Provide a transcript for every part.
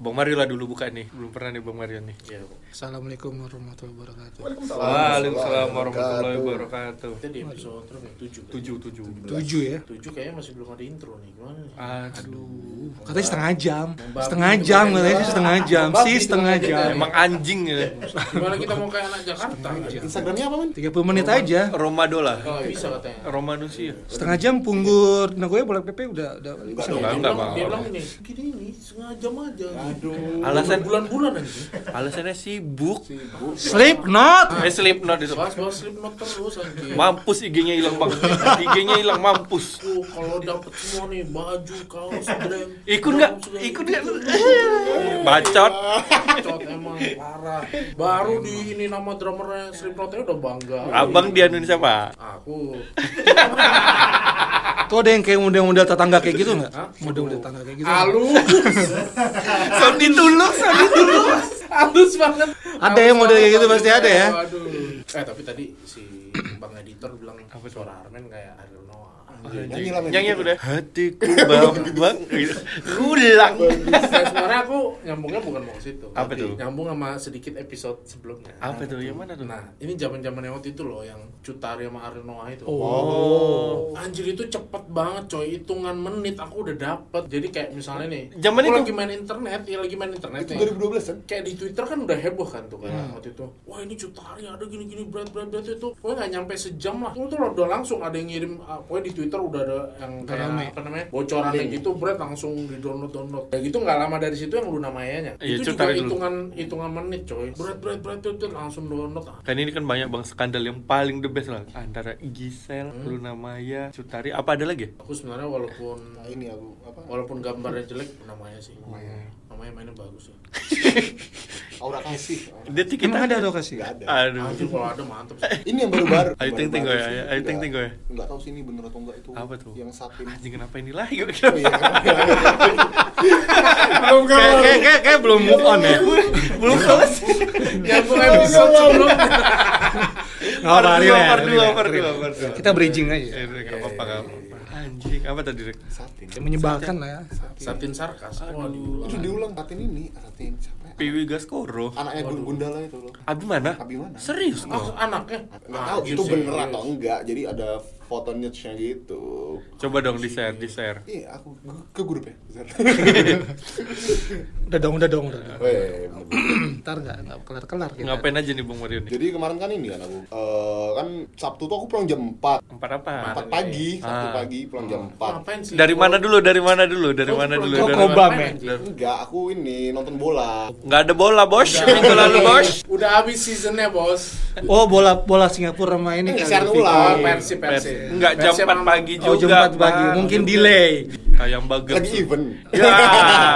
Bang Mario lah dulu buka nih. Belum pernah nih Bang Mario nih. Iya. Assalamualaikum warahmatullahi wabarakatuh. Waalaikumsalam warahmatullahi wabarakatuh. Kita di episode berapa? ya? Tujuh. kan? Tujuh tujuh. Tujuh ya. Tujuh kayaknya masih belum ada intro nih. Gimana nih? Aduh. Katanya setengah jam. Setengah itu jam katanya sih setengah jam. Sih itu setengah jam. Emang anjing ya. Gimana kita mau kayak anak Jakarta? Instagramnya apa man? 30 menit aja. Romado lah. Kalau bisa katanya. Romanusia. Setengah jam punggur Nagoya boleh PP udah udah Enggak. Enggak, enggak, bilang- Bang. Dia bilang ini, gini ini setengah jam aja. Aduh. Alasan- bulan-bulan aja. Alasannya sibuk. Sibuk. Sleep not. Eh Slipknot itu. Bahas-bahas Slipknot terus anjing. Mampus IG-nya hilang bang. IG-nya hilang mampus. Tuh, kalau dapet semua nih baju, kaos, brand. Ikut nggak? Ikut nggak? Bacot. Bacot emang parah. Baru di ini nama drummernya Slipknotnya udah bangga. Abang di Indonesia pak. Aku. Tuh ada yang kayak model-model tetangga kayak gitu nggak? Model-model tetangga kayak gitu. Halus. Sondi tulus, Sondi tulus. Halus banget. Ada yang model kayak gitu, pasti ada ya. Aduh. Eh tapi tadi si Bang editor bilang suara Armen kayak Ariel Noah. Nyanyi lah. Nyanyi aku udah. Hatiku bambang. Ulang. Nah, sebenarnya aku nyambungnya bukan mau ke situ. Apa Tapi tuh? Nyambung sama sedikit episode sebelumnya. Apa tuh? Yang mana tuh? Nah, ini zaman-zaman yang waktu itu loh yang Cutari sama Ariel Noah itu. Oh. Anjir itu cepet banget coy, hitungan menit aku udah dapet Jadi kayak misalnya nih, Zaman aku itu- lagi main internet, ya lagi main internet Itu nih 2012 kan? Kayak di Twitter kan udah heboh kan tuh kan waktu itu Wah ini Cutari ada gini-gini berat berat berat itu Pokoknya gak nyampe sejam lah Itu tuh udah langsung ada yang ngirim ah, Pokoknya di Twitter udah ada yang kayak rame. apa namanya Bocorannya Link. gitu berat langsung di download download Ya gitu gak lama dari situ yang lu namanya Iya, Itu juga hitungan hitungan menit coy Berat berat berat berat, berat, langsung download. Kan ini kan banyak bang skandal yang paling the best lah antara Gisel, Luna Maya, Cutari, apa ada lagi? ya? Aku sebenarnya walaupun Nah, ini aku apa? Walaupun gambarnya jelek namanya sih Namanya. Namanya mainnya bagus ya Aura kasih. Dia tiket Emang ada tuh kasih? Enggak ada. Aduh. Anjir kalau ada mantep sih Ini yang baru-baru. Ayo ting ting gue ya, ayo Enggak- ting ting gue. Enggak tahu sih ini bener atau enggak itu. Apa tuh? Yang satin. Anjing kenapa ini lagi? Iya. Belum kayak kayak belum move on ya. Belum selesai. Nyambung episode sebelumnya Nggak apa, Part dua, relate, part dua, relate, part dua, relate. part dua. Kita bridging aja. Eh, Gak apa-apa, gak apa-apa. Anjing, apa tadi Rek? Satin. Yang menyebalkan lah ya. Satin sarkas Waduh Itu diulang satin ini, satin ya? Piwi Gaskoro. Anaknya Waduh. Gundala itu loh. Abi mana? Abi mana? Serius? Ah, dong? anaknya Enggak tahu itu bener atau enggak. Jadi ada foto nudes-nya gitu. Coba dong di-share, di-share. Iya, aku ke grup ya. Udah dong, udah dong, udah. dong. Weh. Ntar nggak nggak kelar kelar kita. Ngapain aja nih Bang Mario nih? Jadi kemarin kan ini kan aku eh, kan Sabtu tuh aku pulang jam 4 Empat apa? Empat. 4 pagi, Sabtu Ah. pagi pulang jam 4 Ngapain sih? Dari mana dulu? Dari mana dulu? Dari mana dulu? Dari kobam, mana? ya? Enggak, aku ini nonton bola Nggak ada bola bos, minggu lalu bos. Udah habis seasonnya bos Oh bola bola Singapura sama ini kali. siaran ulang. Persib, Persib. Enggak jam Persib 4 sama- pagi juga. Oh jam 4 pagi, mungkin delay. Kayak bagus. Lagi event Ya,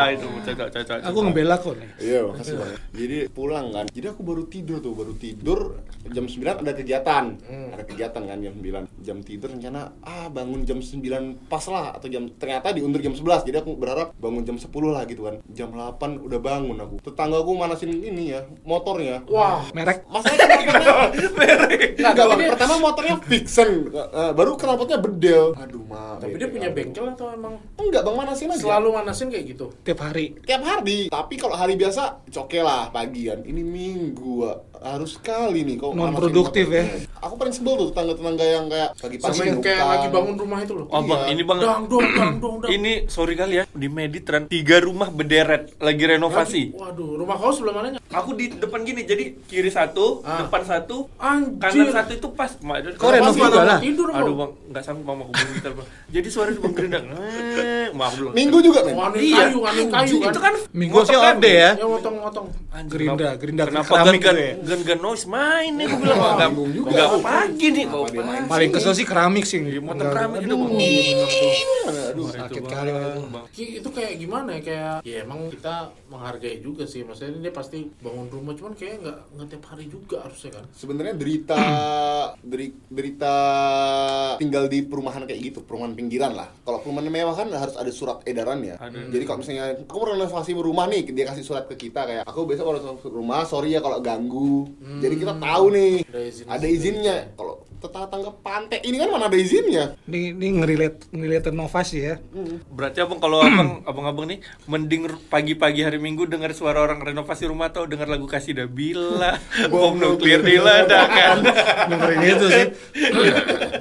itu cocok cocok. Aku ngebela kok nih. Iya, makasih banget. Jadi pulang kan. Jadi aku baru tidur tuh, baru tidur jam 9 ada kegiatan. Hmm. Ada kegiatan kan jam 9. Jam tidur rencana ah bangun jam 9 pas lah atau jam ternyata diundur jam 11. Jadi aku berharap bangun jam 10 lah gitu kan. Jam 8 udah bangun aku. Tetangga aku manasin ini ya, motornya. Wah Merek Masalahnya motornya Enggak bang, pertama motornya Vixen Eh, Baru knalpotnya bedel Aduh ma Tapi dia punya bengkel atau emang Enggak bang, manasin aja Selalu manasin kayak gitu tiap hari. tiap hari tapi kalau hari biasa oke lah pagi kan ini minggu harus sekali nih kok Non produktif ya. aku paling sebel tuh tetangga-tetangga yang kayak pagi-pagi Sama yang kayak lagi bangun rumah itu loh Oh bang, Iya. ini bang. Dang dong dang dong dang Ini sorry kali ya di Meditran tiga rumah berderet lagi renovasi. Lagi- Waduh rumah kau sebelah mananya? Aku di depan gini, jadi kiri satu, Ah. depan satu, Anjir kanan satu itu pas. Kok renov juga lah? Tidur kau Aduh bang, nggak sanggup mama aku gitar bang. Jadi suara itu bang gerindang. Eh, maaf dulu. minggu juga men Nganin Iya. kayu, kayu kan Itu kan Minggu sih day ya. Ya motong-motong Anjir, Gerinda, kenapa- gerinda Kenapa ya? gan gan noise main nih? Aku bilang nggak nggak pagi nih kok. Paling kesel sih keramik sih. Iya, motor Enggak- keramik itu, aduh. Bang. sakit itu, kali, Bang. Bang. Bang. Itu kayak gimana ya kayak ya emang kita menghargai juga sih maksudnya dia pasti bangun rumah cuman kayak nggak nggak tiap hari juga harusnya kan sebenarnya derita deri- derita tinggal di perumahan kayak gitu perumahan pinggiran lah. Kalau perumahan mewah kan harus ada surat edaran ya Ada. jadi kalau misalnya aku mau renovasi rumah nih dia kasih surat ke kita kayak aku besok kalau renovasi rumah sorry ya kalau ganggu. Jadi kita tahu nih Ada izin- ada izinnya. Kalau tetangga pantai. Ini kan mana ada izinnya? Ini ini ngerilet ngerilet renovasi ya. Berarti abang kalau abang abang-abang nih mending pagi-pagi hari Minggu dengar suara orang renovasi rumah atau dengar lagu kasih Dabila, bom nuklir diledakan. Dengerin itu sih.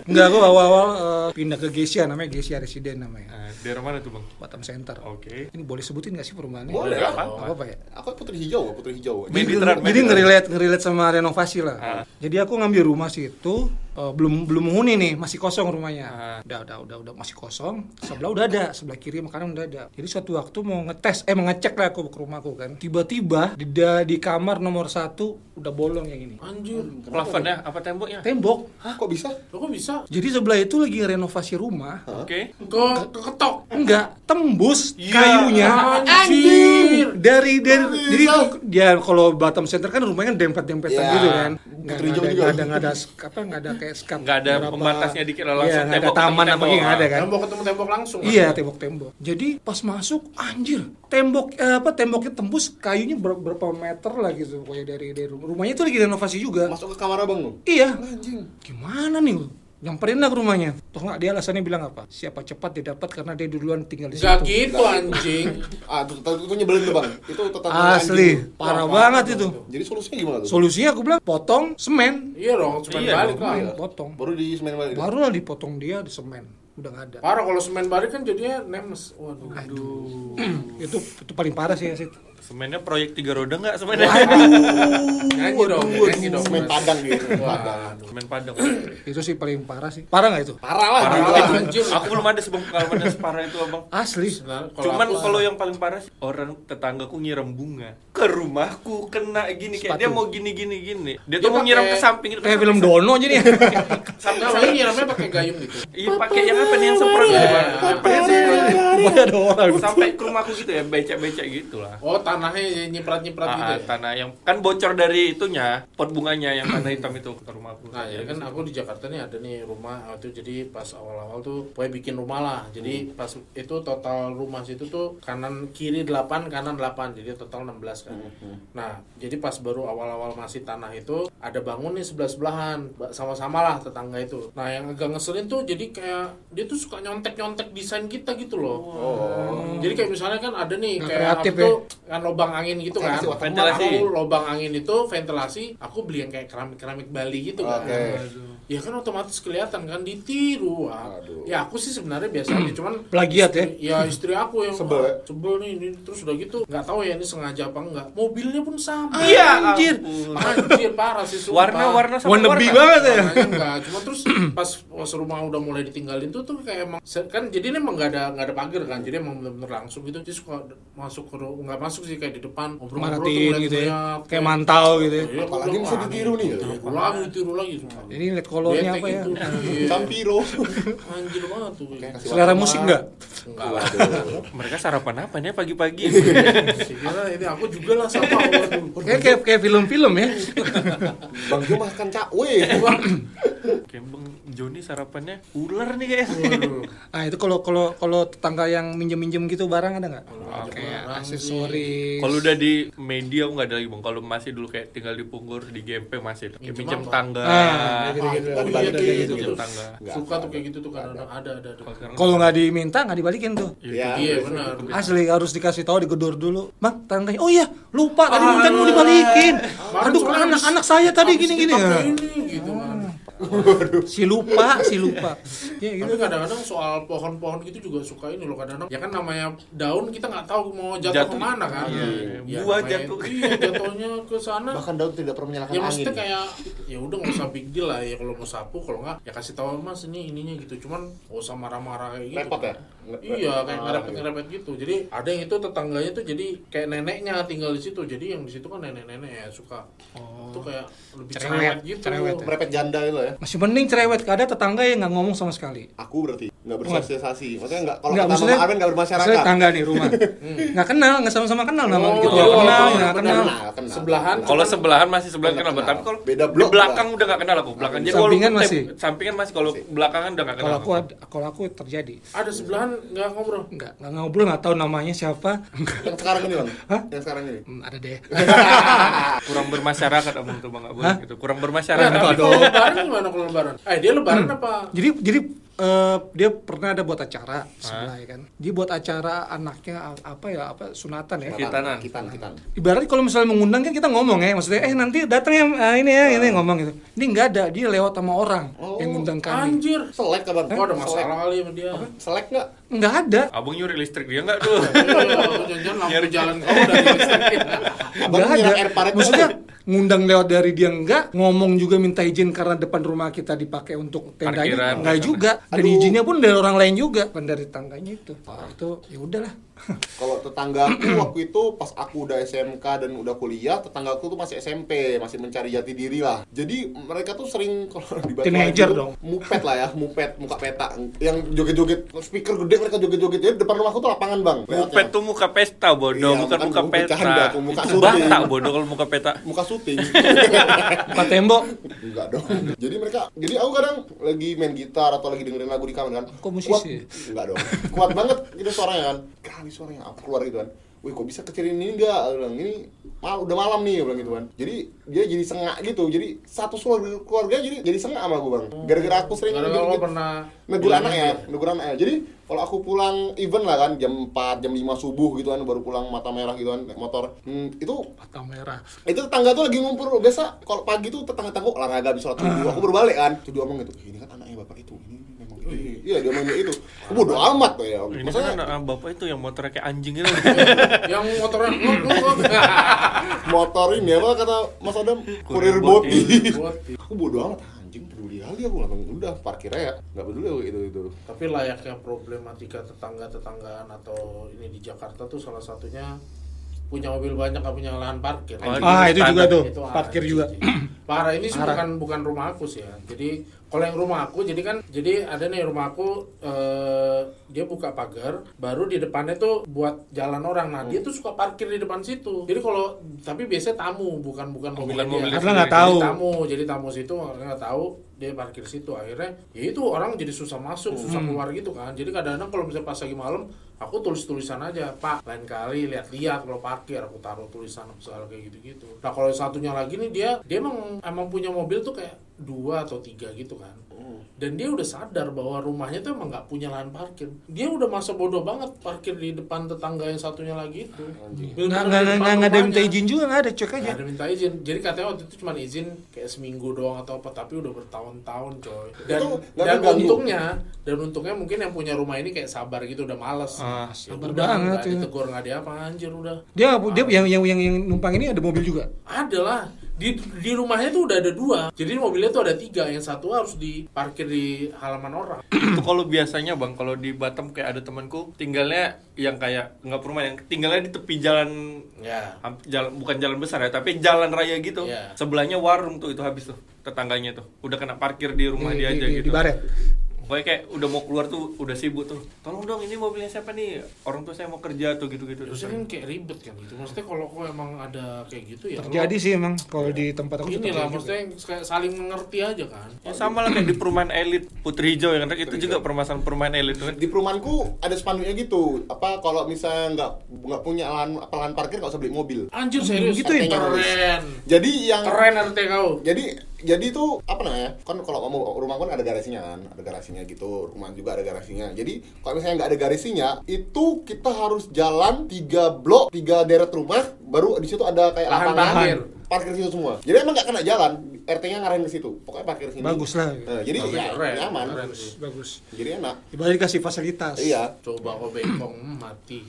Enggak, aku awal-awal eh, pindah ke Gesia namanya Gesia Residen namanya. Nah, daerah mana tuh bang? Batam Center. Oke. Ini boleh sebutin nggak sih perumahannya? Boleh. Apa, apa-apa. apa ya? Aku putri hijau, putri hijau. Jadi, ngerilet ngerilet sama renovasi lah. Ah. Jadi aku ngambil rumah situ eh, belum belum menghuni nih, masih kosong rumahnya. Ah. Udah udah udah udah masih kosong. Sebelah udah ada, sebelah kiri makanan udah ada. Jadi suatu waktu mau ngetes, eh mau ngecek lah aku ke rumahku kan. Tiba-tiba di da- di kamar nomor satu udah bolong yang ini. Anjir. Plafonnya apa temboknya? Tembok. Hah, kok bisa? Lo kok bisa? Jadi sebelah itu lagi renovasi rumah. Oke. Ke keketok. Enggak, tembus Iya. kayunya. Anjir. Dari dari jadi dia kalau Batam Center kan rumahnya dempet-dempetan gitu kan. Nggak Hijau ada juga. nggak ada nggak ada apa nggak ada kayak skat. Nggak ada berapa- pembatasnya dikit lah, Iya, langsung ada tembok ketemu taman apa tembok. nggak ada kan. Tembok ketemu tembok langsung. kan? Iya tembok-tembok. Jadi pas masuk anjir tembok eh, apa temboknya tembus kayunya ber- berapa meter lah gitu pokoknya dari dari rumah. rumahnya itu lagi renovasi juga. Masuk ke kamar abang lu? Iya. Anjing. Gimana nih lu? Nyamperin lah ke rumahnya. Toh nggak dia alasannya bilang apa? Siapa cepat dia dapat karena dia duluan tinggal di situ. Gak gitu anjing. Ah, itu, itu, itu nyebelin tuh bang. Itu tetangga Asli, anjing. parah banget itu. Jadi solusinya gimana tuh? Solusinya aku bilang potong semen. Iya dong, semen Iya balik lah. Potong. Baru di semen balik. Barulah dipotong dia di semen. Udah nggak ada. Parah kalau semen balik kan jadinya nemes. Waduh. Aduh. itu itu paling parah sih ya sih. Semennya proyek tiga roda nggak semennya? Nyanyi dong, nyanyi dong. Semen padang gitu. Padang. Waduh. Semen Padang. Itu sih paling parah sih. Parah nggak itu? Parah lah. Parah lah itu. anjir. Aku belum ada sih bang pengalaman yang separah itu abang. Asli. Nah, Cuman aku- kalau yang paling parah sih, orang tetanggaku nyiram bunga ke rumahku kena gini kayak dia mau gini gini gini. Dia tuh mau nyiram ke samping gitu. Kayak film Dono aja nih. Sampai nyiramnya pakai gayung gitu. Iya pakai yang apa nih yang semprot gitu bang. Yang semprot. Banyak ada orang. Sampai ke rumahku gitu ya becek-becek gitu lah. Oh, tanahnya nyiprat-nyiprat Ah, gitu ah, ya? tanah yang kan bocor dari itunya pot bunganya yang tanah hitam itu ke rumahku. Nah, jadi kan aku di Jakarta nih ada nih rumah waktu itu jadi pas awal-awal tuh pokoknya bikin rumah lah. Jadi pas itu total rumah situ tuh kanan kiri 8, kanan 8. Jadi total 16 kan. Nah, jadi pas baru awal-awal masih tanah itu ada bangun nih sebelah-sebelahan sama-sama lah tetangga itu. Nah, yang agak ngeselin tuh jadi kayak dia tuh suka nyontek-nyontek desain kita gitu loh. Oh. Jadi kayak misalnya kan ada nih Nggak kayak kreatif aku tuh kan lobang angin gitu kan. Ventilasi, ventilasi. Aku lobang angin itu ventilasi, aku beli yang kayak keramik-keramik Bali gitu kan. Oke. Ya kan otomatis kelihatan kan ditiru. Aduh. Ya aku sih sebenarnya biasa aja, cuman Plagiat ya? Ya istri aku yang Sebel ya? "Ah, sebel nih ini terus udah gitu nggak tahu ya ini sengaja apa enggak. Mobilnya pun sama. Iya, Anjir. Anjir parah sih sumpah. Warna-warna sama Wannabe warna. banget ya. Enggak, cuma terus pas pas rumah udah mulai ditinggalin tuh tuh kayak emang kan jadi ini emang nggak ada nggak ada pagar kan, jadi emang bener-bener langsung gitu. Jadi suka masuk ke nggak masuk sih kayak di depan ngobrol-ngobrol gitu ya. teriak, Kayak mantau gitu ya. Iya, Apalagi bisa "Wah, ditiru nih." Ditiru lagi, ditiru lagi. sumpah. Jadi lihat kolornya apa ya? gitu. Iya. Campiro. Anjir banget tuh. Kayak kasih Selera musik nggak? Enggak lah. Mereka sarapan apa nih pagi-pagi? Ini aku juga lah sama. Kayak kayak, kayak film-film ya. Bang Jo makan cakwe. Kayak Bang Joni sarapannya ular nih kayaknya. Waduh. Nah itu kalau kalau kalau tetangga yang minjem-minjem gitu barang ada nggak? Kalau Kayak barang aksesoris. Kalau udah di media aku nggak ada lagi bang. Kalau masih dulu kayak tinggal di Punggur di GMP masih. Kayak Minjem tangga. Ah. Oh, iya, ada kayak gitu. gitu. Minjem tangga. Suka tuh kayak gitu tuh kan ada ada ada. Kalau nggak diminta nggak dibalikin tuh. Iya. Iya benar. Asli harus dikasih tahu digedor dulu. Bang, tangganya. Oh iya, lupa tadi Ah, kan mau dibalikin. Aduh, soalnya anak habis- anak saya tadi gini-gini. dipakai ya. ini gitu kan. Si lupa, si lupa. Ya gitu. Tapi kadang-kadang soal pohon-pohon gitu juga suka ini loh kadang-kadang. Ya kan namanya daun kita nggak tahu mau jatuh, Jatuh. ke mana kan. Iya. Ya, Buah namanya- jatuh. Iya jatuhnya ke sana. Bahkan Daud tidak pernah menyalakan ya angin. maksudnya kayak ya udah nggak usah big deal lah ya kalau mau sapu kalau nggak ya kasih tahu mas ini ininya gitu cuman nggak usah marah-marah kayak gitu Repot ya? iya kayak Marah ngerepet ngerepet gitu jadi ada yang itu tetangganya tuh jadi kayak neneknya tinggal di situ jadi yang di situ kan nenek-nenek ya suka itu kayak lebih Cerewet, cerewet gitu cerewet ya. Merepet janda itu ya. Masih mending cerewet, ada tetangga yang nggak ngomong sama sekali. Aku berarti nggak bersosialisasi. Maksudnya nggak kalau Nggak, kata maksudnya- Mama Aben nggak bermasyarakat. tetangga nih rumah. Nggak kenal, nggak sama-sama kenal nama Oh, gitu. iya, Nggak kenal, iya, nggak kenal. kenal. Sebelahan. Kalau sebelahan masih sebelahan Nggak kenal, kenal. tapi kalau Beda blok belakang udah nggak kenal aku. Belakang jadi Sampingan masih. Sampingan masih kalau belakangan udah nggak kenal. Kalau aku kalau aku terjadi. ada sebelahan nggak ngobrol. Enggak, enggak ngobrol, enggak tahu namanya siapa. Yang sekarang ini bang? Hah? Yang sekarang ini? Hmm, ada deh. kurang bermasyarakat abang tuh bang abang Hah? gitu kurang bermasyarakat lebaran gimana kalau lebaran? Eh dia lebaran apa? Jadi jadi eh, dia pernah ada buat acara sebelah ya kan. Dia buat acara anaknya apa ya apa sunatan ya. Kitanan. Kitan, kitan. Ibaratnya kalau misalnya mengundang kan kita ngomong ya, maksudnya eh nanti datang ya eh, ini ya ini ngomong gitu. Ini enggak ada, dia lewat sama orang Oh, yang ngundang kami. Anjir. Selek bang? Kok ada masalah kali sama dia? Selek nggak? Enggak ada. abang nyuri listrik dia nggak tuh Iya, jangan lampu jalan kau dari listrik. Abang ada. air paret Maksudnya ngundang lewat dari dia enggak, ngomong juga minta izin karena depan rumah kita dipakai untuk tendanya enggak juga. Dan izinnya pun dari orang lain juga, dari tangganya itu. Itu ya udahlah. Kalau tetangga aku waktu itu pas aku udah SMK dan udah kuliah, tetangga aku tuh masih SMP, masih mencari jati diri lah. Jadi mereka tuh sering kalau di Batu Teenager dong. Mupet lah ya, mupet muka peta yang joget-joget speaker gede mereka joget-joget. Jadi depan rumahku tuh lapangan, Bang. Mupet tuh muka pesta bodoh Iya, bukan muka muka peta muka itu syuting. batak bodoh kalau muka peta muka syuting. Buka tembok. Enggak dong. Jadi mereka, jadi aku kadang lagi main gitar atau lagi dengerin lagu di kamar kan. Kok musisi? Kuat, enggak dong. Kuat banget gitu suaranya kan. Suaranya aku keluar gitu kan. Wih kok bisa kecilin ini enggak? Bilang ini mal udah malam nih bilang gitu kan. Jadi dia jadi sengak gitu. Jadi satu keluarga, keluarga jadi jadi sengak sama aku bang. Gara-gara aku sering lo gitu. pernah negur anak ya, negur anak ya. Jadi kalau aku pulang event lah kan jam 4, jam 5 subuh gitu kan baru pulang mata merah gitu kan naik motor. Hmm, itu Mata merah. itu tetangga tuh lagi ngumpul biasa kalau pagi tuh tetangga-tetangga olahraga habis sholat subuh aku baru balik kan tuh dia ngomong gitu ini kan anaknya bapak itu ini iya dia itu. Aku bodo amat tuh ya. Ini kan maksudnya anak bapak itu yang motornya kayak anjing gitu. Yang motornya motor ini apa kata Mas Adam? Kurir boti. Boti. aku bodo amat anjing peduli kali aku langsung udah parkir aja nggak peduli aku itu itu Tapi layaknya problematika tetangga-tetanggaan atau ini di Jakarta tuh salah satunya punya mobil banyak gak punya lahan parkir. Oh, Ah, itu juga standar. tuh. Itu Parkir juga. sih. Parah ini sih Parah. bukan bukan rumah aku sih ya. Jadi kalau yang rumah aku jadi kan jadi ada nih rumah aku eh, dia buka pagar baru di depannya tuh buat jalan orang. Nah, dia tuh suka parkir di depan situ. Jadi kalau tapi biasanya tamu bukan bukan mobil mobil Karena nggak tahu. Jadi tamu, jadi tamu situ nggak tahu dia parkir situ akhirnya ya itu orang jadi susah masuk susah Hmm. keluar gitu kan jadi kadang-kadang kalau misalnya pas lagi malam aku tulis tulisan aja pak lain kali lihat-lihat kalau parkir. Aku taruh tulisan soal kayak gitu-gitu. Nah kalau satunya lagi nih dia dia emang emang punya mobil tuh kayak dua atau tiga gitu kan. Dan dia udah sadar bahwa rumahnya tuh emang nggak punya lahan parkir. Dia udah masa bodoh banget parkir di depan tetangga yang satunya lagi itu. Nggak nggak nggak ada minta izin juga nggak ada cek aja. Nggak ada minta izin. Jadi katanya waktu itu cuma izin kayak seminggu doang atau apa, tapi udah bertahun-tahun coy. Dan Itu dan untungnya, dan untungnya mungkin yang punya rumah ini kayak sabar gitu udah males. Ah, Ya sabar udah, banget, nggak ya. ditegur nggak ada apa anjir udah. Dia dia yang yang yang, yang numpang ini ada mobil juga. Ada lah. Di, di rumahnya tuh udah ada dua. Jadi mobilnya tuh ada tiga. Yang satu harus diparkir di halaman orang. itu kalau biasanya bang kalau di Batam kayak ada temanku tinggalnya yang kayak nggak perumahan yang tinggalnya di tepi jalan Ya. jalan bukan jalan besar ya tapi jalan raya gitu Iya. sebelahnya warung tuh itu habis tuh tetangganya tuh udah kena parkir di rumah Di- dia di- aja di- gitu di baret. Pokoknya kayak udah mau keluar tuh udah sibuk tuh tolong dong ini mobilnya siapa nih orang tua saya mau kerja tuh gitu gitu Terus kan kayak ribet kan gitu. Maksudnya kalau kok emang ada kayak gitu ya. Terjadi lo- sih emang kalau di tempat aku Ini lah, maksudnya kayak saling mengerti aja kan. ya sama lah kayak di perumahan elit Putri Hijau ya kan itu juga permasalahan perumahan elit tuh kan di perumahanku ada spanduknya gitu apa kalau misalnya nggak nggak punya lahan apa lahan parkir nggak usah beli mobil Anjir serius gitu ya? keren. jadi yang Keren RT kau. jadi jadi itu apa namanya kan kalau mau rumah kan ada garasinya kan ada garasinya gitu rumah juga ada garasinya. Jadi kalau misalnya nggak ada garasinya itu kita harus jalan tiga blok tiga deret rumah baru di situ ada kayak Lahan lapangan parkir. situ semua jadi emang nggak kena jalan RT-nya ngarahin ke situ pokoknya parkir sini Bagus lah. Nah, jadi Bagus, ya, keren, nyaman keren. Bagus. jadi enak Ibarat dikasih fasilitas. iya Coba kau bengkong hmm, mati.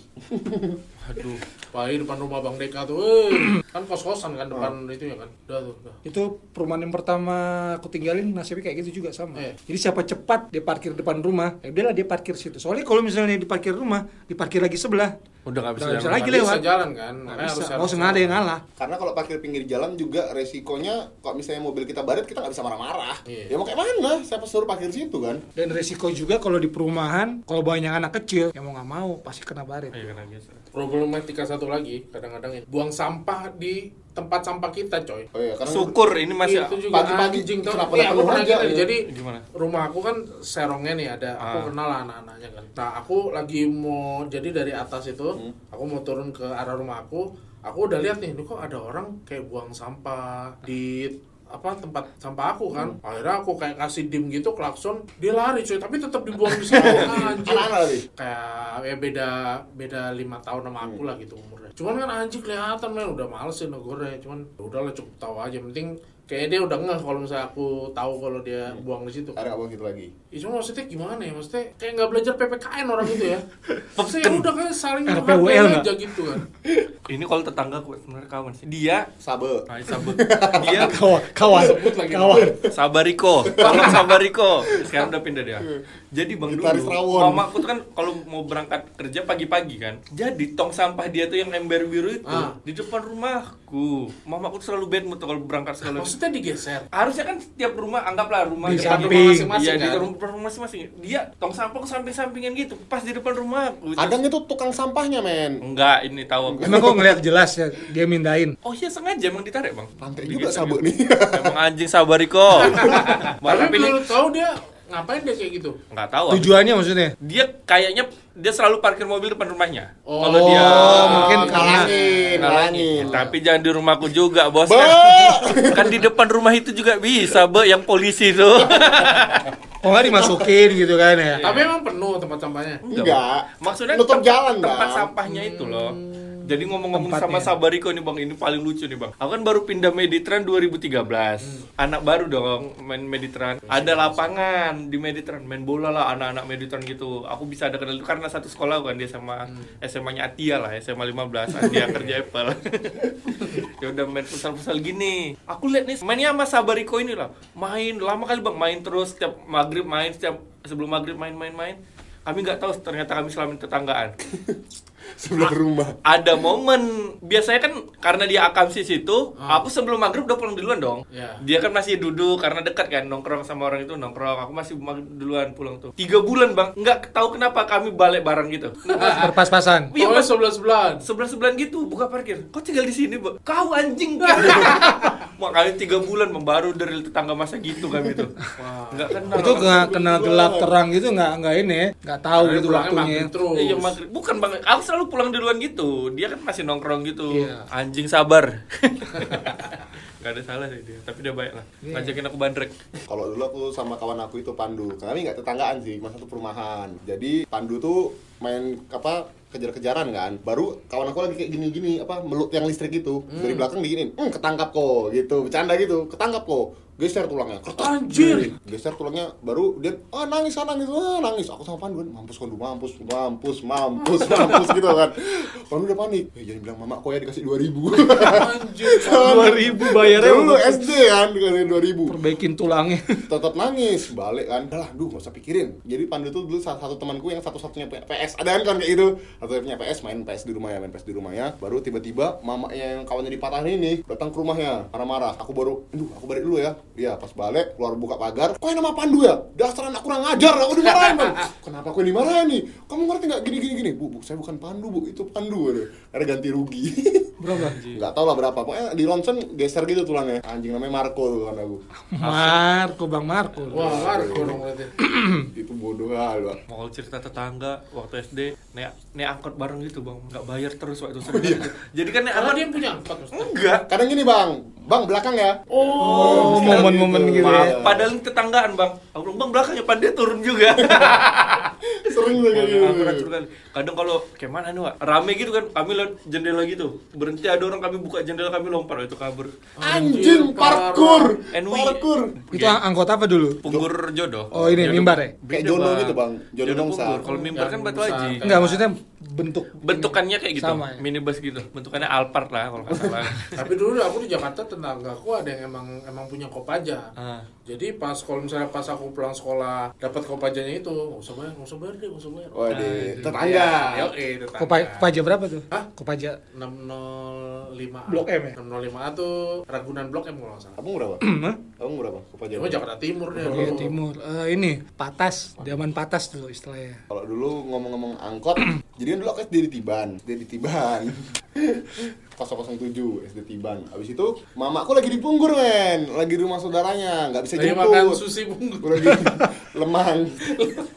Aduh, Pak depan rumah Bang Deka tuh. Eh, kan kos-kosan kan depan itu ya kan. Udah tuh, udah. Itu perumahan yang pertama aku tinggalin nasibnya kayak gitu juga sama. Eh. Jadi siapa cepat dia parkir depan rumah, ya udahlah dia parkir situ. Soalnya kalau misalnya di parkir rumah, diparkir lagi sebelah, udah nggak bisa bisa jalan lagi lewat. bisa jalan kan. nggak Makanya bisa. harus Oh sengaja ada yang ngalah. karena kalau parkir pinggir jalan juga resikonya kalau misalnya mobil kita baret kita nggak bisa marah-marah Iya. ya mau kayak mana siapa suruh parkir situ kan Dan resiko juga kalau di perumahan, kalau banyak anak kecil, yang mau nggak mau pasti kena baret. Iya, kena biasa. Problematika satu lagi, kadang-kadang ini buang sampah di tempat sampah kita coy. Oh iya, karena Syukur ini masih itu juga. Pagi-pagi anjing tau. kenapa Iya, aku pernah aja, gini, ya? jadi Gimana? rumah aku kan serongnya nih ada. Aku Ah. kenal lah anak-anaknya kan. Nah aku lagi mau jadi dari atas itu Hmm. aku mau turun ke arah rumah aku. Aku udah lihat nih "Duh, kok ada orang kayak buang sampah di apa tempat sampah aku kan? Hmm. akhirnya aku kayak kasih dim gitu klakson dia lari cuy tapi tetap dibuang di situ anjing. Anak-anak lagi. kayak ya beda beda lima tahun sama aku lah gitu umurnya cuman kan anjing kelihatan men. Udah males sih negornya cuman ya udahlah cukup tahu aja. Penting kayaknya dia udah ngeh kalau misalnya aku tahu kalau dia buang di situ Ada nggak bang gitu lagi? ya, cuma maksudnya gimana ya maksudnya kayak nggak belajar PPKN orang itu ya maksudnya ya udah kayak saling RPWL menghargai nggak? aja gitu kan Ini kalau tetangga gue sebenarnya kawan sih. Dia Sabe. Nah, sabut. Dia Kawan, kawan, Sebut lagi. kawan. Sabariko, tolong Sabariko. Sekarang udah pindah dia. Jadi bang dulu, Rawon. mamaku tuh kan kalau mau berangkat kerja pagi-pagi kan. Jadi tong sampah dia tuh yang ember biru itu Ah. di depan rumahku. Mamaku tuh selalu bad mood kalau berangkat segala. Maksudnya digeser Harusnya kan setiap rumah anggaplah rumah Di samping. rumah masing-masing Iya, di kan? rumah rumah masing-masing. Dia tong sampah ke samping-sampingan gitu, pas di depan rumahku. Kadang itu tukang sampahnya men. Enggak, ini tahu aku. Emang kok ngeliat jelas ya dia mindain. Oh iya sengaja emang ditarik bang. Digeser juga gitu. nih. Emang anjing Sabariko. tapi menurut kau dia ngapain dia kayak gitu nggak tahu. Tujuannya maksudnya. dia kayaknya dia selalu parkir mobil depan rumahnya. Oh, Kalau dia mungkin ngalangin, ngalangin. Tapi jangan di rumahku juga, Bos. Be! kan di depan rumah itu juga bisa, Be, yang polisi itu. Oh nggak dimasukin gitu kan ya. tapi emang penuh tempat sampahnya Enggak, Enggak. Maksudnya Nutup tempat, jalan, tempat Bang. sampahnya itu loh. Jadi ngomong-ngomong sama Sabariko nih Bang, ini paling lucu nih Bang. Aku kan baru pindah Meditran 2013. Anak baru dong main Meditran. Ada lapangan di Meditran, main bola lah anak-anak Meditran gitu. Aku bisa ada kenal karena satu sekolah kan dia sama SMA-nya Atia lah, SMA 15. Atia kerja Apple. ya udah main futsal-futsal gini. Aku lihat nih mainnya sama Sabariko ini lah. Main lama kali Bang, main terus setiap maghrib main setiap sebelum maghrib main-main-main. Kami nggak tahu ternyata kami selama tetanggaan Sebelah rumah. ada momen biasanya kan karena dia akamsi situ aku sebelum maghrib udah pulang duluan dong. Iya. dia kan masih duduk karena dekat kan nongkrong sama orang itu nongkrong. Aku masih duluan pulang tuh. Tiga bulan bang. Nggak tahu kenapa kami balik bareng gitu. Berpas-pasan. Iya, oh Mas. sebelah sebelahan sebelah sebelahan gitu buka parkir. Kau tinggal di sini bu kau anjing. Makanya tiga bulan Bang, baru dari tetangga masa gitu kami tuh. Nggak kenal. Itu nggak kena gelap terang gitu nggak nggak ini nggak tahu Karena gitu waktunya. Iya maghrib. Bukan bang, aku selalu pulang duluan gitu. Dia kan masih nongkrong gitu. Iya. Anjing sabar. Gak ada salah sih dia, tapi dia baik lah. Iya. Ngajakin aku bandrek. Kalau dulu aku sama kawan aku itu Pandu. Kami nggak tetanggaan sih, cuma satu perumahan. Jadi Pandu tuh main apa kejar-kejaran kan. Baru kawan aku lagi kayak gini-gini apa meluk yang listrik gitu. Dari belakang diginin, "Hmm, ketangkap kok." gitu. Bercanda gitu. Ketangkap kok. Geser tulangnya. Kertas. Anjir. Geser tulangnya baru dia ah nangis ah nangis ah nangis. Aku sama Pandu kan, mampus Pandu mampus mampus mampus mampus gitu kan. Pandu udah panik. Eh, jangan bilang mama kok ya dikasih 2000. anjir 2000 bayarnya Dulu untuk SD kan dikasih 2000 perbaikin tulangnya. tetap nangis balik kan udah lah duh gak usah pikirin jadi Pandu tuh dulu salah satu temanku yang satu-satunya punya PS ada kan kan kayak gitu satu punya PS main PS di rumahnya main PS di rumahnya baru tiba-tiba mamanya yang kawannya dipatahin ini datang ke rumahnya marah-marah aku baru aduh aku balik dulu ya iya pas balik keluar buka pagar kok yang nama Pandu ya dasar anak kurang ngajar aku dimarahin bang kenapa aku yang dimarahin nih kamu ngerti nggak gini gini gini bu, bu saya bukan Pandu bu itu Pandu ada ada ganti rugi Berapa? nggak tahu lah berapa pokoknya di ronsen geser gitu tulangnya anjing namanya Marco tuh kan aku Marco, Bang Marco. wah Marco dong berarti itu bodoh kali Bang. Mau cerita tetangga waktu SD, naik naik angkot bareng gitu bang, nggak bayar terus waktu Oh, sering iya. gitu. Jadi kan karena angkot dia punya angkot Ustaz. enggak. kadang gini bang bang belakang ya Oh, momen-momen gitu Maaf, ya. padahal ini tetanggaan bang. Aku bilang bang belakangnya pada dia turun juga. sering tuh kayak gitu kali. Kadang kalau kayak mana nih, Wak? Rame gitu kan, kami lewat jendela gitu. Berhenti ada orang kami buka jendela kami lompat, oh, itu kabur. anjing parkur parkur Itu ang- angkot apa dulu? Punggur jodoh. Oh, ini, Jodoh- mimbar ya? Kayak jono gitu, Bang. Jono Jodoh dongsa. punggur. Kalau mimbar kan batu aji. Enggak, maksudnya bentuk Bentukannya kayak gitu, Sama ya? minibus gitu. Bentukannya Alphard lah kalau nggak salah. tapi dulu aku di Jakarta tetanggaku ada yang emang emang punya kopaja Ah. jadi pas kalau misalnya pas aku pulang sekolah dapat kopajanya itu nggak usah bayar nggak usah bayar deh nggak usah bayar Waduh, Nah, tetangga. eh Kopa, Kopaja berapa tuh? Hah? Kopaja 605 Blok M ya? 605 tuh Ragunan Blok M kalau nggak salah abang berapa Hah? abang berapa Kopaja Cuma Jakarta Timur dia Iya, dulu. timur. Eh, ini patas, zaman patas dulu istilahnya. kalau dulu ngomong-ngomong angkot Jadi kan dulu aku SD di Tiban, SD di Tiban. 007 SD Tiban. Abis itu mamaku lagi di Punggur men, lagi di rumah saudaranya, nggak bisa Lagi jemput. makan sushi bungkus. Gua lagi lemang,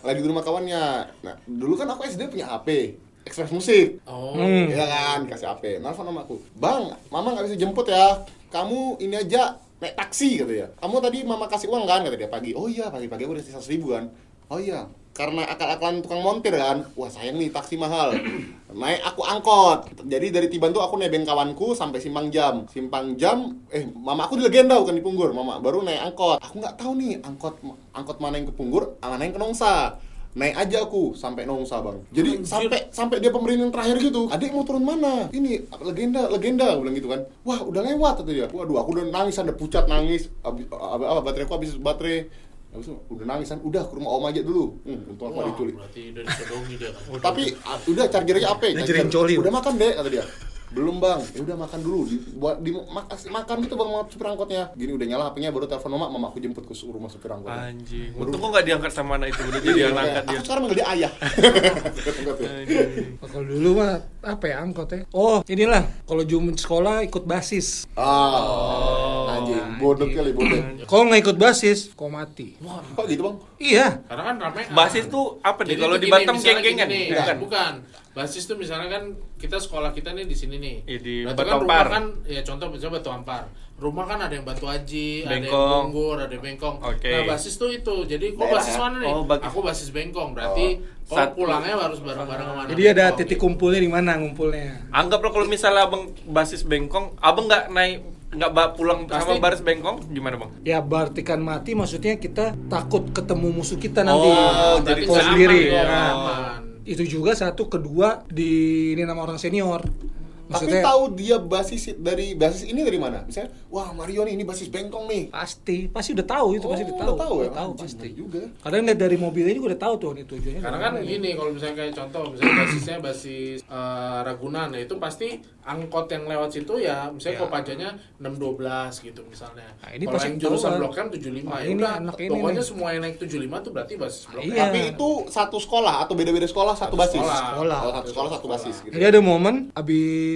lagi di rumah kawannya. Nah dulu kan aku SD punya HP, Express Musik. Oh. Hmm. Iya kan, kasih HP. Nelfon sama aku. Bang, mama nggak bisa jemput ya. Kamu ini aja naik taksi kata dia. Kamu tadi mama kasih uang kan kata dia pagi. Oh iya, pagi-pagi aku udah sisa ribu kan. Oh iya, karena akal-akalan tukang montir kan. Wah sayang nih taksi mahal. Naik aku angkot. Jadi dari Tiban tuh aku nebeng kawanku sampai Simpang Jam. Simpang Jam, eh mama aku di Legenda bukan di Punggur. Mama baru naik angkot. Aku nggak tahu nih angkot angkot mana yang ke Punggur, mana yang ke Nongsa naik aja aku sampai Nongsa bang jadi sampai sampai dia pemerintahan terakhir gitu adik mau turun mana ini legenda legenda aku bilang gitu kan wah udah lewat kata dia waduh aku udah nangis ada pucat nangis apa baterai aku habis baterai Habis itu udah nangis kan udah ke rumah om aja dulu hmm, untung aku Wah, diculik berarti udah disodomi dia kan. tapi ah, udah chargernya apa Dia Charger. coli. udah makan deh kata dia belum bang ya udah makan dulu di, buat di mak- makan gitu bang sama supir angkotnya gini udah nyala hapenya baru telepon mama mama aku jemput ke rumah supir angkotnya Anjing. Untung kok nggak diangkat sama anak itu udah jadi Iya, anak angkat dia. aku sekarang manggil dia ayah. Kalau dulu mah apa ya angkot ya? Oh inilah kalau jumun sekolah ikut basis. Ah, anjing, bodoh kali bodoh. Kalau nggak ikut basis, kau mati. Kok gitu bang? Iya. Karena kan rame. Basis tuh apa nih? Kalau di Batam geng-gengan? Bukan. bukan. bukan. Basis tuh misalnya kan kita sekolah kita nih di sini nih. Iya, di Berarti Batu kan rumah Ampar. kan ya contoh misalnya Batu Ampar. Rumah kan ada yang Batu Aji, ada yang Bengkong. Bunggur, ada yang Bengkong. Oke. Nah, basis tuh itu. Jadi kok basis ya? mana nih? Oh, bagi- Aku basis Bengkong. Berarti kok Satu. pulangnya harus bareng-bareng sama anak Jadi ada Bengkong, titik gitu. kumpulnya di mana ngumpulnya? Anggaplah kalau misalnya abang basis bengkong, abang nggak naik nggak ba- pulang sama Pasti. baris bengkong gimana bang? Ya berartikan mati maksudnya kita takut ketemu musuh kita nanti. Oh, Berarti jadi sendiri. ya, Nah, aman. itu juga satu kedua di ini nama orang senior. Tapi tahu dia basis dari basis ini dari mana? Misalnya, wah Mario nih ini basis bengkong nih. pasti pasti udah tahu itu pasti Oh, udah tahu. udah tahu ya? Tahu Anjing, pasti. juga. Kadang lihat dari mobilnya juga udah tahu tuh ini tujuannya. Karena kan gini kalau misalnya kayak contoh misalnya basisnya basis eh, Ragunan ya itu pasti angkot yang lewat situ ya misalnya Ya. kalau pajaknya 612 gitu misalnya. Nah, ini kalau pasti yang jurusan Blok M 75 Nah, ya ini udah anak ini pokoknya nih. semua yang naik 75 tuh berarti basis Blok M. Iya. Tapi itu satu sekolah atau beda-beda sekolah satu, Satu basis. sekolah. Sekolah. Oh, satu sekolah satu basis gitu. Jadi ada momen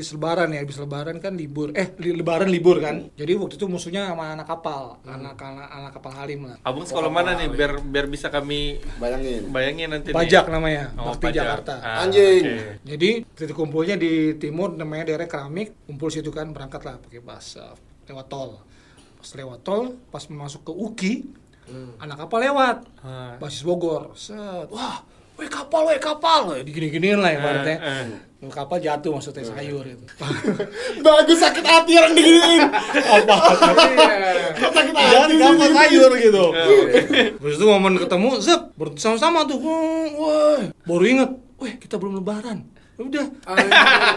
abis lebaran ya, abis lebaran kan libur. Eh, li- lebaran libur kan. Jadi waktu itu musuhnya sama anak kapal, anak anak anak kapal Halim lah. Abang sekolah mana nih biar biar bisa kami Bayangin. bayangin nanti Pajak nih. namanya, Oh, Bakti pajak. Jakarta. Ah, Anjing. oke. Jadi titik kumpulnya di timur namanya daerah keramik, kumpul situ kan berangkat lah pakai bus uh, lewat tol. Pas lewat tol, pas masuk ke UKI, anak kapal lewat, Ah. basis Bogor. Set, wah, weh kapal, weh kapal, digini-giniin lah ya ibaratnya. Eh, Kapal jatuh maksudnya sayur itu. Bagus sakit hati orang diginiin. Apa? sakit Jangan hati. kapal sayur gitu. Terus itu momen ketemu, zep, baru sama-sama tuh, wah, baru inget, weh kita belum lebaran. Udah, Anjir,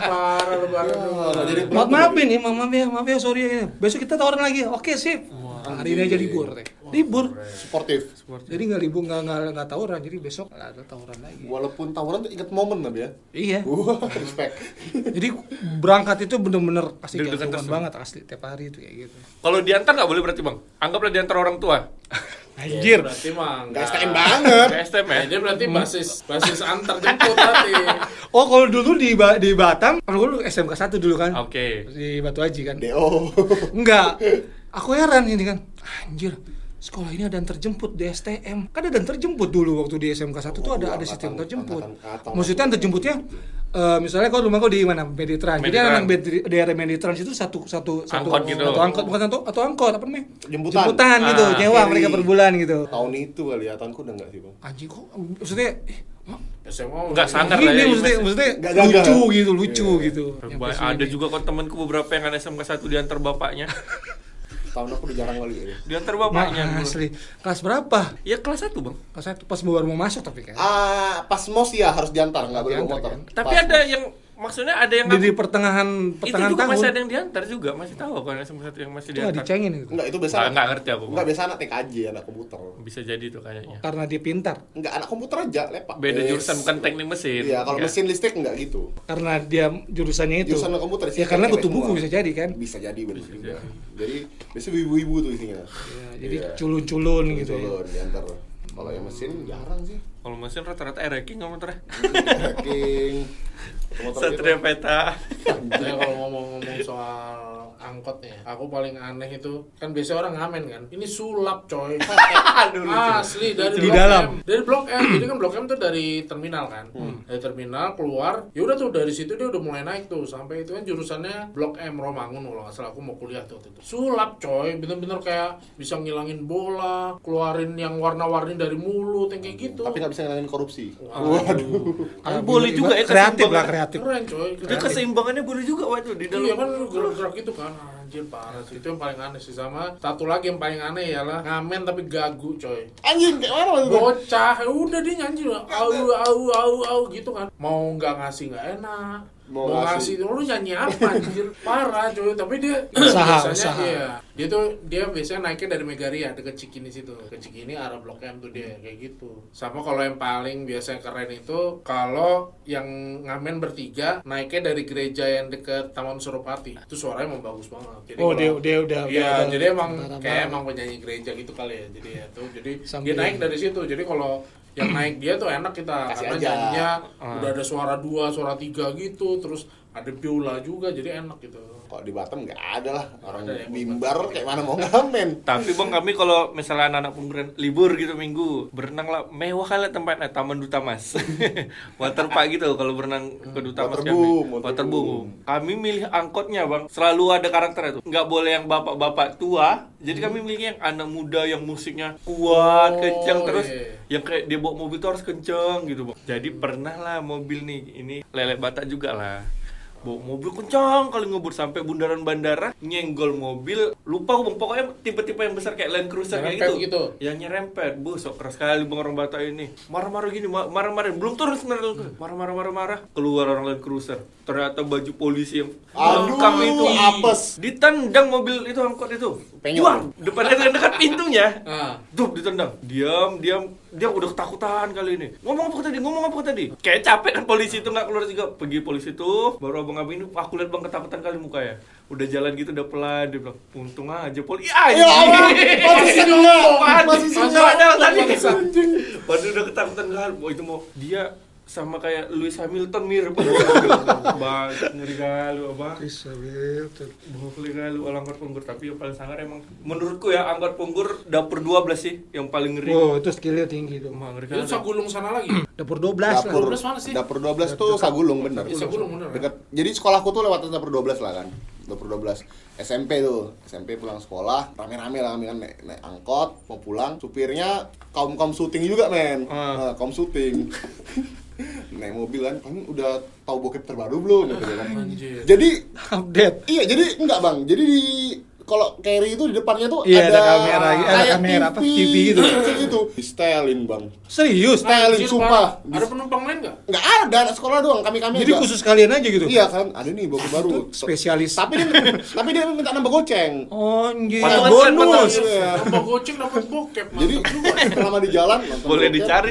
parah lebaran Oh, jadi Maaf maafin ya, maaf ya, maaf ya, sorry ya. Besok kita tawaran lagi. Oke sip. Hari ini aja libur teh. Libur. Sportif. Jadi nggak libur nggak nggak nggak tawuran. Jadi besok nggak ada tawuran lagi. Walaupun tawuran tuh inget momen tapi ya. Iya. Wah, respect. Jadi berangkat itu bener-bener pasti terus. banget asli tiap hari itu kayak gitu. Kalau diantar nggak boleh berarti bang? Anggaplah diantar orang tua. Anjir. berarti mah Gak enggak. STM banget. Ke STM ya? Dia berarti basis basis antar jemput berarti. Oh kalau dulu di Ba- di Batam, kalau dulu SMK 1 dulu kan. Oke. Di Batu Haji kan. DO. Enggak. Aku heran ini kan. Anjir. Sekolah ini ada yang terjemput di STM. Kan ada yang terjemput dulu waktu di SMK 1 tuh ada Oh, ada sistem terjemput. angkatan-. Maksudnya yang terjemputnya eh, misalnya kalau rumah kau di mana? Meditran. Jadi Meditran. anak Medri- daerah Meditran itu satu satu satu Angkot gitu. Satu angkot bukan satu atau angkot apa namanya? Jemputan. gitu, Ah, nyewa carry. mereka per bulan gitu. Tahun itu kali ya, tahunku udah enggak sih, Bang. Anjing kok maksudnya eh, SMA Nggak sangar lah ya, maksudnya, maksudnya Nggak gagal. lucu gitu, lucu Iya. gitu. Yang Ba- pas Ada juga kok temanku beberapa yang ada SMK 1 diantar bapaknya. Tahun aku udah jarang kali ya. Diantar Mak, bapaknya. asli. Kelas berapa? Ya kelas 1 bang. Kelas satu pas baru mau masuk tapi kan. Ah, pas mos ya harus diantar, nggak boleh motor. kan? Tapi Pas ada mos. yang maksudnya ada yang di, di pertengahan itu pertengahan juga tahun masih ada yang diantar juga masih tahu kan 1 yang masih itu nggak diantar. dicengin itu Enggak, itu biasa. Nggak- nggak ngerti aku. Enggak biasa anak TKJ, anak komputer. Bisa jadi tuh kayaknya. karena dia pintar Enggak, anak komputer aja, lepak. Beda Yes. jurusan bukan teknik mesin. Iya, kalau Nggak. mesin listrik enggak gitu. karena dia jurusannya itu Jurusan komputer ya karena kutu buku bisa jadi kan Bisa jadi benar juga. jadi. Biasanya ibu-ibu tuh isinya. Ya, jadi Iya. culun-culun gitu ya. Culun, diantar. Kalau yang mesin jarang sih. Kalau mesin rata-rata ereking nggak motornya. Tracking. Motor Satria. Peta. Kalau ngomong-ngomong soal angkot nih, aku paling aneh itu kan biasa orang ngamen kan. Ini sulap coy. Asli dari Di Blok dalam. M. Dari Blok M. Jadi kan Blok M tuh dari terminal kan. Hmm. Dari terminal keluar, ya udah tuh dari situ dia udah mulai naik tuh sampai itu kan jurusannya Blok M Romangun kalau nggak salah aku mau kuliah tuh itu. Sulap coy, bener-bener kayak bisa ngilangin bola, keluarin yang warna-warni dari mulut yang kayak gitu. Tapi nggak bisa ngilangin korupsi. Waduh. Tapi boleh juga ya kreatif lah kreatif. Keren coy. Itu keren. keseimbangannya boleh juga waktu di dalam. Iya kan gerak-gerak gitu kan Anjir parah sih. Itu yang paling aneh sih. Sama satu lagi yang paling aneh ialah Ngamen tapi gagu coy. Anjing kayak mana waktu? Bocah. Ya Udah dia nyanyi Au au au au gitu kan. Mau nggak ngasih nggak enak Mau Mau, ngasih. ngasih, lu nyanyi apa anjir? Parah coy. Tapi dia Usaha, biasanya usaha. iya. Dia tuh dia biasanya naiknya dari Megaria deket Cikini situ. Ke Cikini arah Blok M tuh dia kayak gitu. Sama kalau yang paling biasanya keren itu kalau yang ngamen bertiga naiknya dari gereja yang deket Taman Suropati. Itu suaranya emang bagus banget. Jadi Oh, kalau- dia- dia udah- iya udah- jadi emang kayak emang penyanyi gereja gitu kali ya. Jadi ya tuh jadi Sambil- dia naik dari situ. Jadi kalau yang naik dia tuh enak kita Kasih karena aja. nyanyinya Ah. udah ada suara dua suara tiga gitu terus ada biola juga jadi enak gitu Kalau di Batam nggak ada lah orang Ada ya, mimbar kayak mana mau ngamen. Tapi bang kami kalau misalnya anak-anak pengguran libur gitu minggu berenang lah mewah kali tempatnya Taman Duta Mas. Waterpark gitu kalau berenang ke Duta Mas Waterboom, kami. waterboom. Kami milih angkotnya bang. Selalu ada karakternya tuh. Nggak boleh yang bapak-bapak tua. Jadi kami milih yang anak muda yang musiknya kuat, Oh, kencang terus. iya. Yang kayak dia bawa mobil tuh harus kenceng gitu bang. Jadi pernah lah mobil nih ini lele batak juga lah bawa mobil kencang kali ngebut sampai bundaran bandara nyenggol mobil. Lupa bang. Pokoknya tipe-tipe yang besar kayak Land Cruiser kayak gitu. gitu? yang nyerempet. Bu sok keras sekali bang orang Batak ini. Marah-marah gini ma- marah-marah. Belum turun sebenarnya. Marah-marah marah-marah. Keluar orang Land Cruiser. Ternyata baju polisi yang Aduh, itu. apes. ditendang mobil itu angkot itu Penyok. Jual. depannya dekat pintunya ah Duh, ditendang. Diam, diam. Dia udah ketakutan kali ini. Ngomong apa tadi? Ngomong apa tadi? Kayak capek kan polisi itu nggak keluar juga. Pergi polisi itu, baru abang-abang ini, aku lihat bang ketakutan kali mukanya. Udah jalan gitu, udah pelan. Dia bilang, untung aja polisi. Ah, Ya Allah, masih singa, masih singa. Ada tadi. Waduh, udah ketakutan kali. Oh, itu mau dia sama kayak Lewis Hamilton mirip. Bang, ngeri kali, abang. Chris Hamilton. Bukli kali kalau angkot punggur tapi yang paling sangar emang menurutku ya angkot punggur dapur 12 sih yang paling ngeri. Wow, itu skillnya tinggi tuh. Emang ngeri itu kali. Sagulung sana lagi Dapur 12 lah. Dapur 12 mana sih? Dapur 12 tuh Sagulung bener. Iya, Sagulung, bener. Dekat. Jadi sekolahku tuh lewat dapur 12 lah kan. Dapur 12 SMP tuh. SMP pulang sekolah, rame-rame lah kami kan naik, naik angkot, mau pulang. Supirnya kaum-kaum syuting juga, men. Nah, kaum syuting. Naik mobil kan, kami udah tahu bokep terbaru belum? Gitu kan. Jadi Update. Iya, jadi enggak bang. Jadi di kalau carry itu di depannya tuh Iya, ada ada, kamera, ada kayak kamera apa, TV gitu. gitu. Di setelin bang. Serius? Setelin, Anjir, sumpah. ada penumpang lain nggak Nggak ada anak sekolah doang. Kami kami Jadi khusus kalian aja gitu? Iya kan, ada nih bokep baru. Spesialis. Tapi dia tapi dia minta nambah goceng. Oh, anjir. Potongan bonus. Iya. Nambah goceng dapat bokep Jadi selama di jalan nonton Boleh bokep. dicari.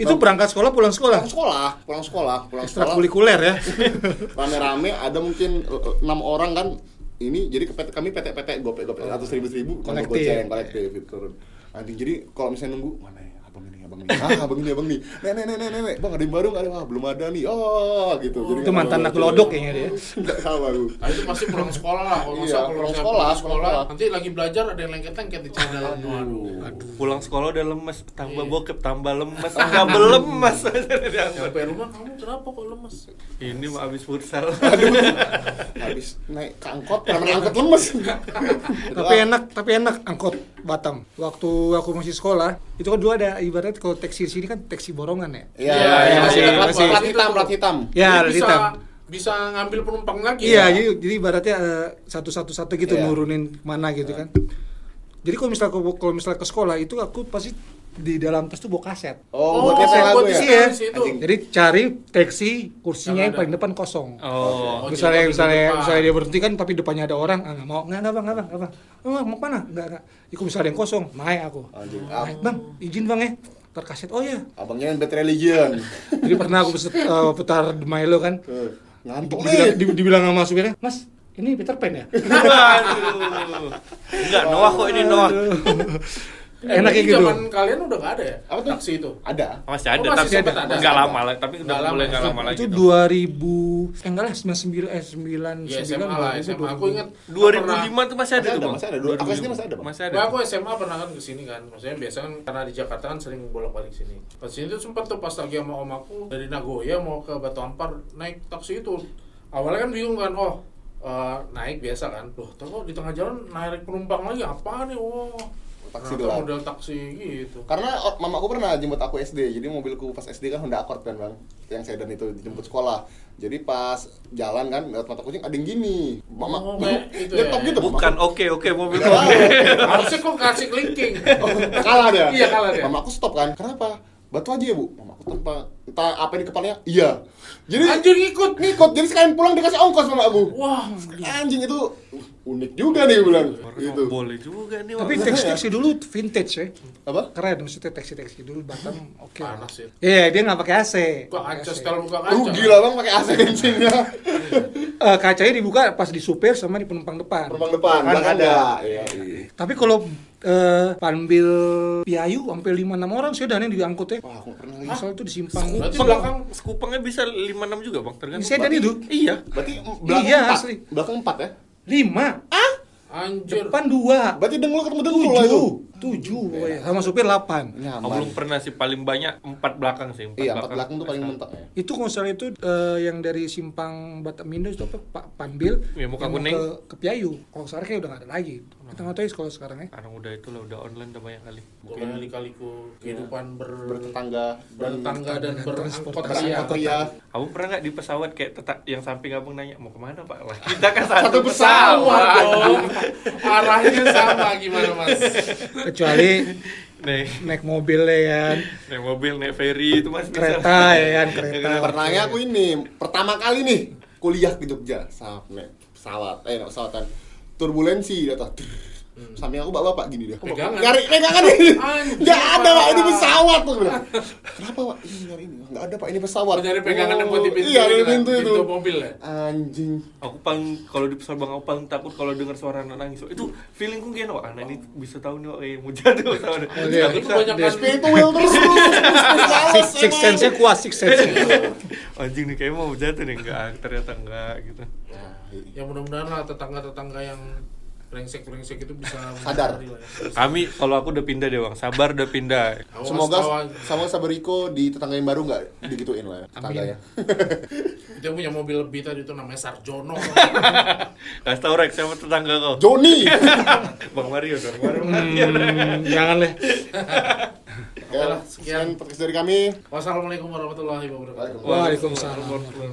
Itu berangkat sekolah pulang sekolah. Pulang sekolah, pulang sekolah, pulang sekolah. Ekstrakurikuler ya. Rame-rame ada mungkin eh, enam orang kan ini jadi ke PT, kami PT-PT gopek gopek ratus ribu seribu Kolektif. goceng kolektif itu turun. Nanti jadi kalau misalnya nunggu mana abang ini abang ini. Ah abang ini abang ini. Nenek nenek nenek bang ada yang baru nggak? Ada Wah, belum ada nih. Oh gitu. Jadi Itu mantan anak lodok kayaknya dia. nggak tahu aku. Nah, itu pasti pulang sekolah lah kalau Iya, pulang sekolah, pulang sekolah. nanti lagi belajar ada yang lengket-lengket di channel. Aduh. Pulang sekolah udah lemes, tambah Iya. bokep, tambah lemes, enggak belemes. sampai rumah kamu kenapa kok lemes? Ini mah abis futsal. habis naik ke angkot karena angkot lemes? Tapi enak, tapi enak. Angkot Batam. Waktu aku masih sekolah, itu kan dulu ada ibarat kalau taksi di sini kan taksi borongan ya. Iya, Iya, iya, masih- plat- masih- plat hitam, plat hitam. Ya, Jadi bisa hitam. bisa ngambil penumpang lagi Iya, ya? jadi, jadi ibaratnya eh, satu-satu-satu gitu Iya. nurunin mana gitu kan. Jadi kalau misalnya kalau misalnya ke sekolah itu aku pasti di dalam tas tuh bawa kaset. Oh, Oh, buat nyetel lagu ya? Iya. di situ. Anjing. Jadi cari taksi kursinya Yang paling depan kosong. Oh. Oh, misalnya di misalnya depan. misalnya dia berhenti kan tapi depannya ada orang ah, nggak mau nggak nggak bang nggak bang nggak bang oh, mau mana nggak nggak ikut misalnya ada yang kosong naik aku Anjing. naik bang izin bang ya putar kaset oh ya Abangnya yang bad religion. jadi pernah aku peset, eh, putar The Milo kan Tuh, Ngantuk dibilang, di- dibilang sama supirnya mas ini Peter Pan ya Aduh. Enggak, Noah kok ini Noah. Enak kayak gitu. Zaman kalian udah nggak ada ya? Apa tuh? Taksi itu. Ada. Masih Oh, ada, masih tapi sempet ada. nggak lama lah, tapi udah mulai ya. nggak lama lagi. itu tuh. 2000 eh enggak lah 99 eh 9 Ya SMA lah, SMA. Aku ingat 2005 tuh masih ada Masih tuh masih ada. Dua- aku SD masih ada, Bang. Masih ada. Nah, aku SMA pernah kan ke sini kan, maksudnya biasa kan karena di Jakarta kan sering bolak-balik sini. Pas sini tuh sempat tuh pas lagi sama om aku dari Nagoya mau ke Batu Ampar naik taksi itu. Awalnya kan bingung kan, oh eh, naik biasa kan, loh terus kok di tengah jalan narik penumpang lagi apa nih? Oh Taksi ternyata doang. model taksi gitu. Karena oh, mamaku pernah jemput aku SD, jadi mobilku pas SD kan Honda Accord kan bang, yang sedan itu jemput sekolah. Jadi pas jalan kan lewat mata kucing ada yang gini, mama Oh, kayak itu nyetop ya. gitu. Bukan oke oke mobil Ya, oke. Harusnya kok kasih clinking. oh, kalah dia. Iya, kalah dia. Mamaku stop kan, kenapa? Batu aja ya bu, mamaku tanpa entah apa di kepalanya, iya. Jadi Anjir ngikut. ngikut, jadi sekalian pulang dikasih ongkos sama aku. Wah, Anjing itu unik juga nih bilang. Itu. Boleh juga nih. tapi Bang. taksi-taksi dulu vintage ya Apa? keren maksudnya taksi-taksi dulu Batam oke panas ya. Iya, dia nggak pakai AC. Buka Pakai kaca, AC. setel buka kaca. Rugi lah bang pakai AC bensinnya. Eh, kacanya dibuka pas di supir sama di penumpang depan. Penumpang depan, Kan belakang ada. ada. Iya. iya. Tapi kalau eh, panbil Piayu sampai 5 6 orang sih udah nih diangkut ya. Wah, aku pernah lagi. Misal itu di simpang. Berarti belakang Skupangnya bisa 56 juga bang, tergantung. Sedan itu Iya. Berarti belakang Iya, empat. asli. Belakang empat ya? 5, anjir. depan 2, Berarti dengkul ketemu dengkul lah itu. 7, 7 pokoknya. sama supir 8. Aku belum pernah sih paling banyak empat belakang sih. Iya, empat belakang tuh paling mentok ya. Itu misalnya itu eh, yang dari simpang Batamindo itu apa Pak Panbil Iya, Muka yang mau Kuning. ke, ke Piayu. Kalau sekarang kayak udah nggak ada lagi. Kita nggak tahu ya kalau sekarang ya. Sekarang udah itu lah, udah online udah banyak kali. Mungkin kali-kaliku kehidupan ber Bertetangga dan bertetangga dan berangkot transportasi ria. berangkot ria. Kamu pernah nggak di pesawat kayak tetap yang samping abang nanya mau ke mana pak? Lah kita kan Satu satu, Pesawat pesawat. dong. Arahnya sama gimana mas? Kecuali Nih, naik mobil ya kan. naik mobil, naik ferry itu masih bisa. Kereta ya kan, kereta. Pernahnya aku ini pertama kali nih kuliah ke Jogja, sampai pesawat, eh pesawatan, turbulensi datang. Samping aku bapak-bapak gini dia. Pegangan. Nyari pegangan ini. Nggak ada pak ini Pak. pesawat tuh. bilang. Kenapa pak? Ini nyari ini. Nggak ada pak ini pesawat. Oh, nyari pegangan yang buat di pintu Iya itu di kan? pintu itu. Pintu mobil ya? Anjing. Aku paling kalau di pesawat bang aku paling takut kalau dengar suara anak nangis. Itu feelingku gini, wah anak ini bisa tahu nih, wah, mau jatuh pesawat. iya. Aku banyak kan Spiritual terus terus. Six, six sense-nya kuat, six sense-nya. anjing nih kayak mau jatuh nih enggak, ternyata enggak gitu. Ya mudah-mudahan lah tetangga-tetangga yang brengsek-brengsek itu bisa Sadar. ya. Kami kalau aku udah pindah deh bang, sabar udah pindah. Semoga sama Sabariko di tetangga yang baru nggak digituin lah ya, tetangganya. Dia punya mobil lebih tadi itu namanya Sarjono. Kasih tau Rex sama tetangga kau. Joni. Bang Mario Bang Mario. Hmm, jangan. Ya, lah, sekian. sekian podcast dari kami. Wassalamualaikum warahmatullahi wabarakatuh. Waalaikumsalam warahmatullahi